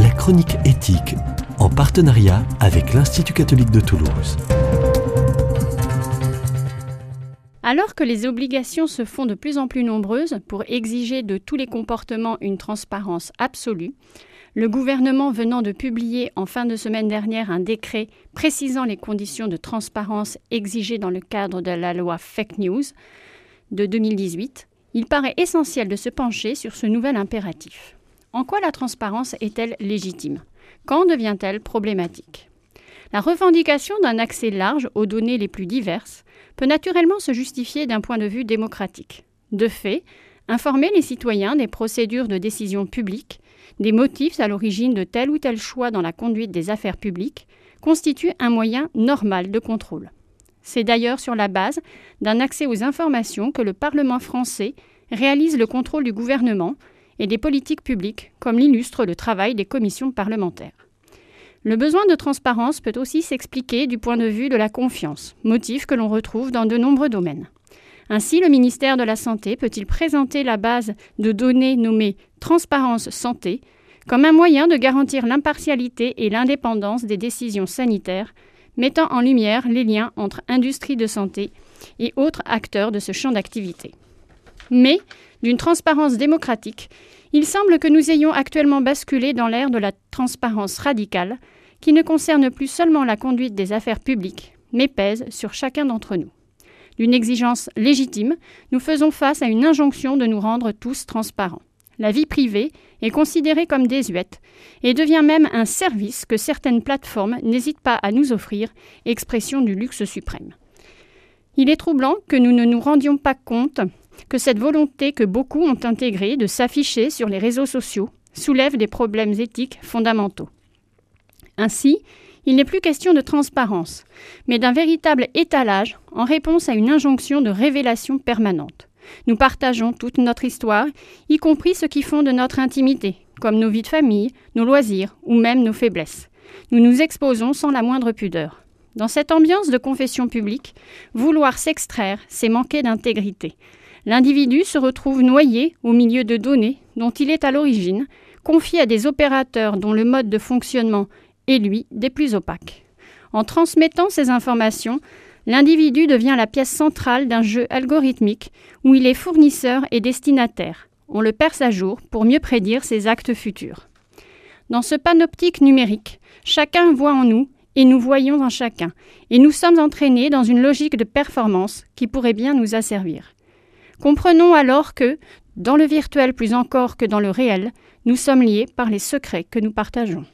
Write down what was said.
la chronique éthique, en partenariat avec l'Institut catholique de Toulouse. Alors que les obligations se font de plus en plus nombreuses pour exiger de tous les comportements une transparence absolue, le gouvernement venant de publier en fin de semaine dernière un décret précisant les conditions de transparence exigées dans le cadre de la loi Fake News de 2018, il paraît essentiel de se pencher sur ce nouvel impératif. En quoi la transparence est-elle légitime? Quand devient-elle problématique? La revendication d'un accès large aux données les plus diverses peut naturellement se justifier d'un point de vue démocratique. De fait, informer les citoyens des procédures de décision publique des motifs à l'origine de tel ou tel choix dans la conduite des affaires publiques constitue un moyen normal de contrôle. C'est d'ailleurs sur la base d'un accès aux informations que le Parlement français réalise le contrôle du gouvernement et des politiques publiques, comme l'illustre le travail des commissions parlementaires. Le besoin de transparence peut aussi s'expliquer du point de vue de la confiance, motif que l'on retrouve dans de nombreux domaines. Ainsi, le ministère de la Santé peut-il présenter la base de données nommée Transparence Santé comme un moyen de garantir l'impartialité et l'indépendance des décisions sanitaires, mettant en lumière les liens entre industrie de santé et autres acteurs de ce champ d'activité. Mais, d'une transparence démocratique, il semble que nous ayons actuellement basculé dans l'ère de la transparence radicale, qui ne concerne plus seulement la conduite des affaires publiques, mais pèse sur chacun d'entre nous d'une exigence légitime, nous faisons face à une injonction de nous rendre tous transparents. La vie privée est considérée comme désuète et devient même un service que certaines plateformes n'hésitent pas à nous offrir, expression du luxe suprême. Il est troublant que nous ne nous rendions pas compte que cette volonté que beaucoup ont intégrée de s'afficher sur les réseaux sociaux soulève des problèmes éthiques fondamentaux. Ainsi, il n'est plus question de transparence, mais d'un véritable étalage en réponse à une injonction de révélation permanente. Nous partageons toute notre histoire, y compris ce qui font de notre intimité, comme nos vies de famille, nos loisirs ou même nos faiblesses. Nous nous exposons sans la moindre pudeur. Dans cette ambiance de confession publique, vouloir s'extraire, c'est manquer d'intégrité. L'individu se retrouve noyé au milieu de données dont il est à l'origine, confié à des opérateurs dont le mode de fonctionnement et lui des plus opaques. En transmettant ces informations, l'individu devient la pièce centrale d'un jeu algorithmique où il est fournisseur et destinataire. On le perce à jour pour mieux prédire ses actes futurs. Dans ce panoptique numérique, chacun voit en nous et nous voyons en chacun, et nous sommes entraînés dans une logique de performance qui pourrait bien nous asservir. Comprenons alors que, dans le virtuel plus encore que dans le réel, nous sommes liés par les secrets que nous partageons.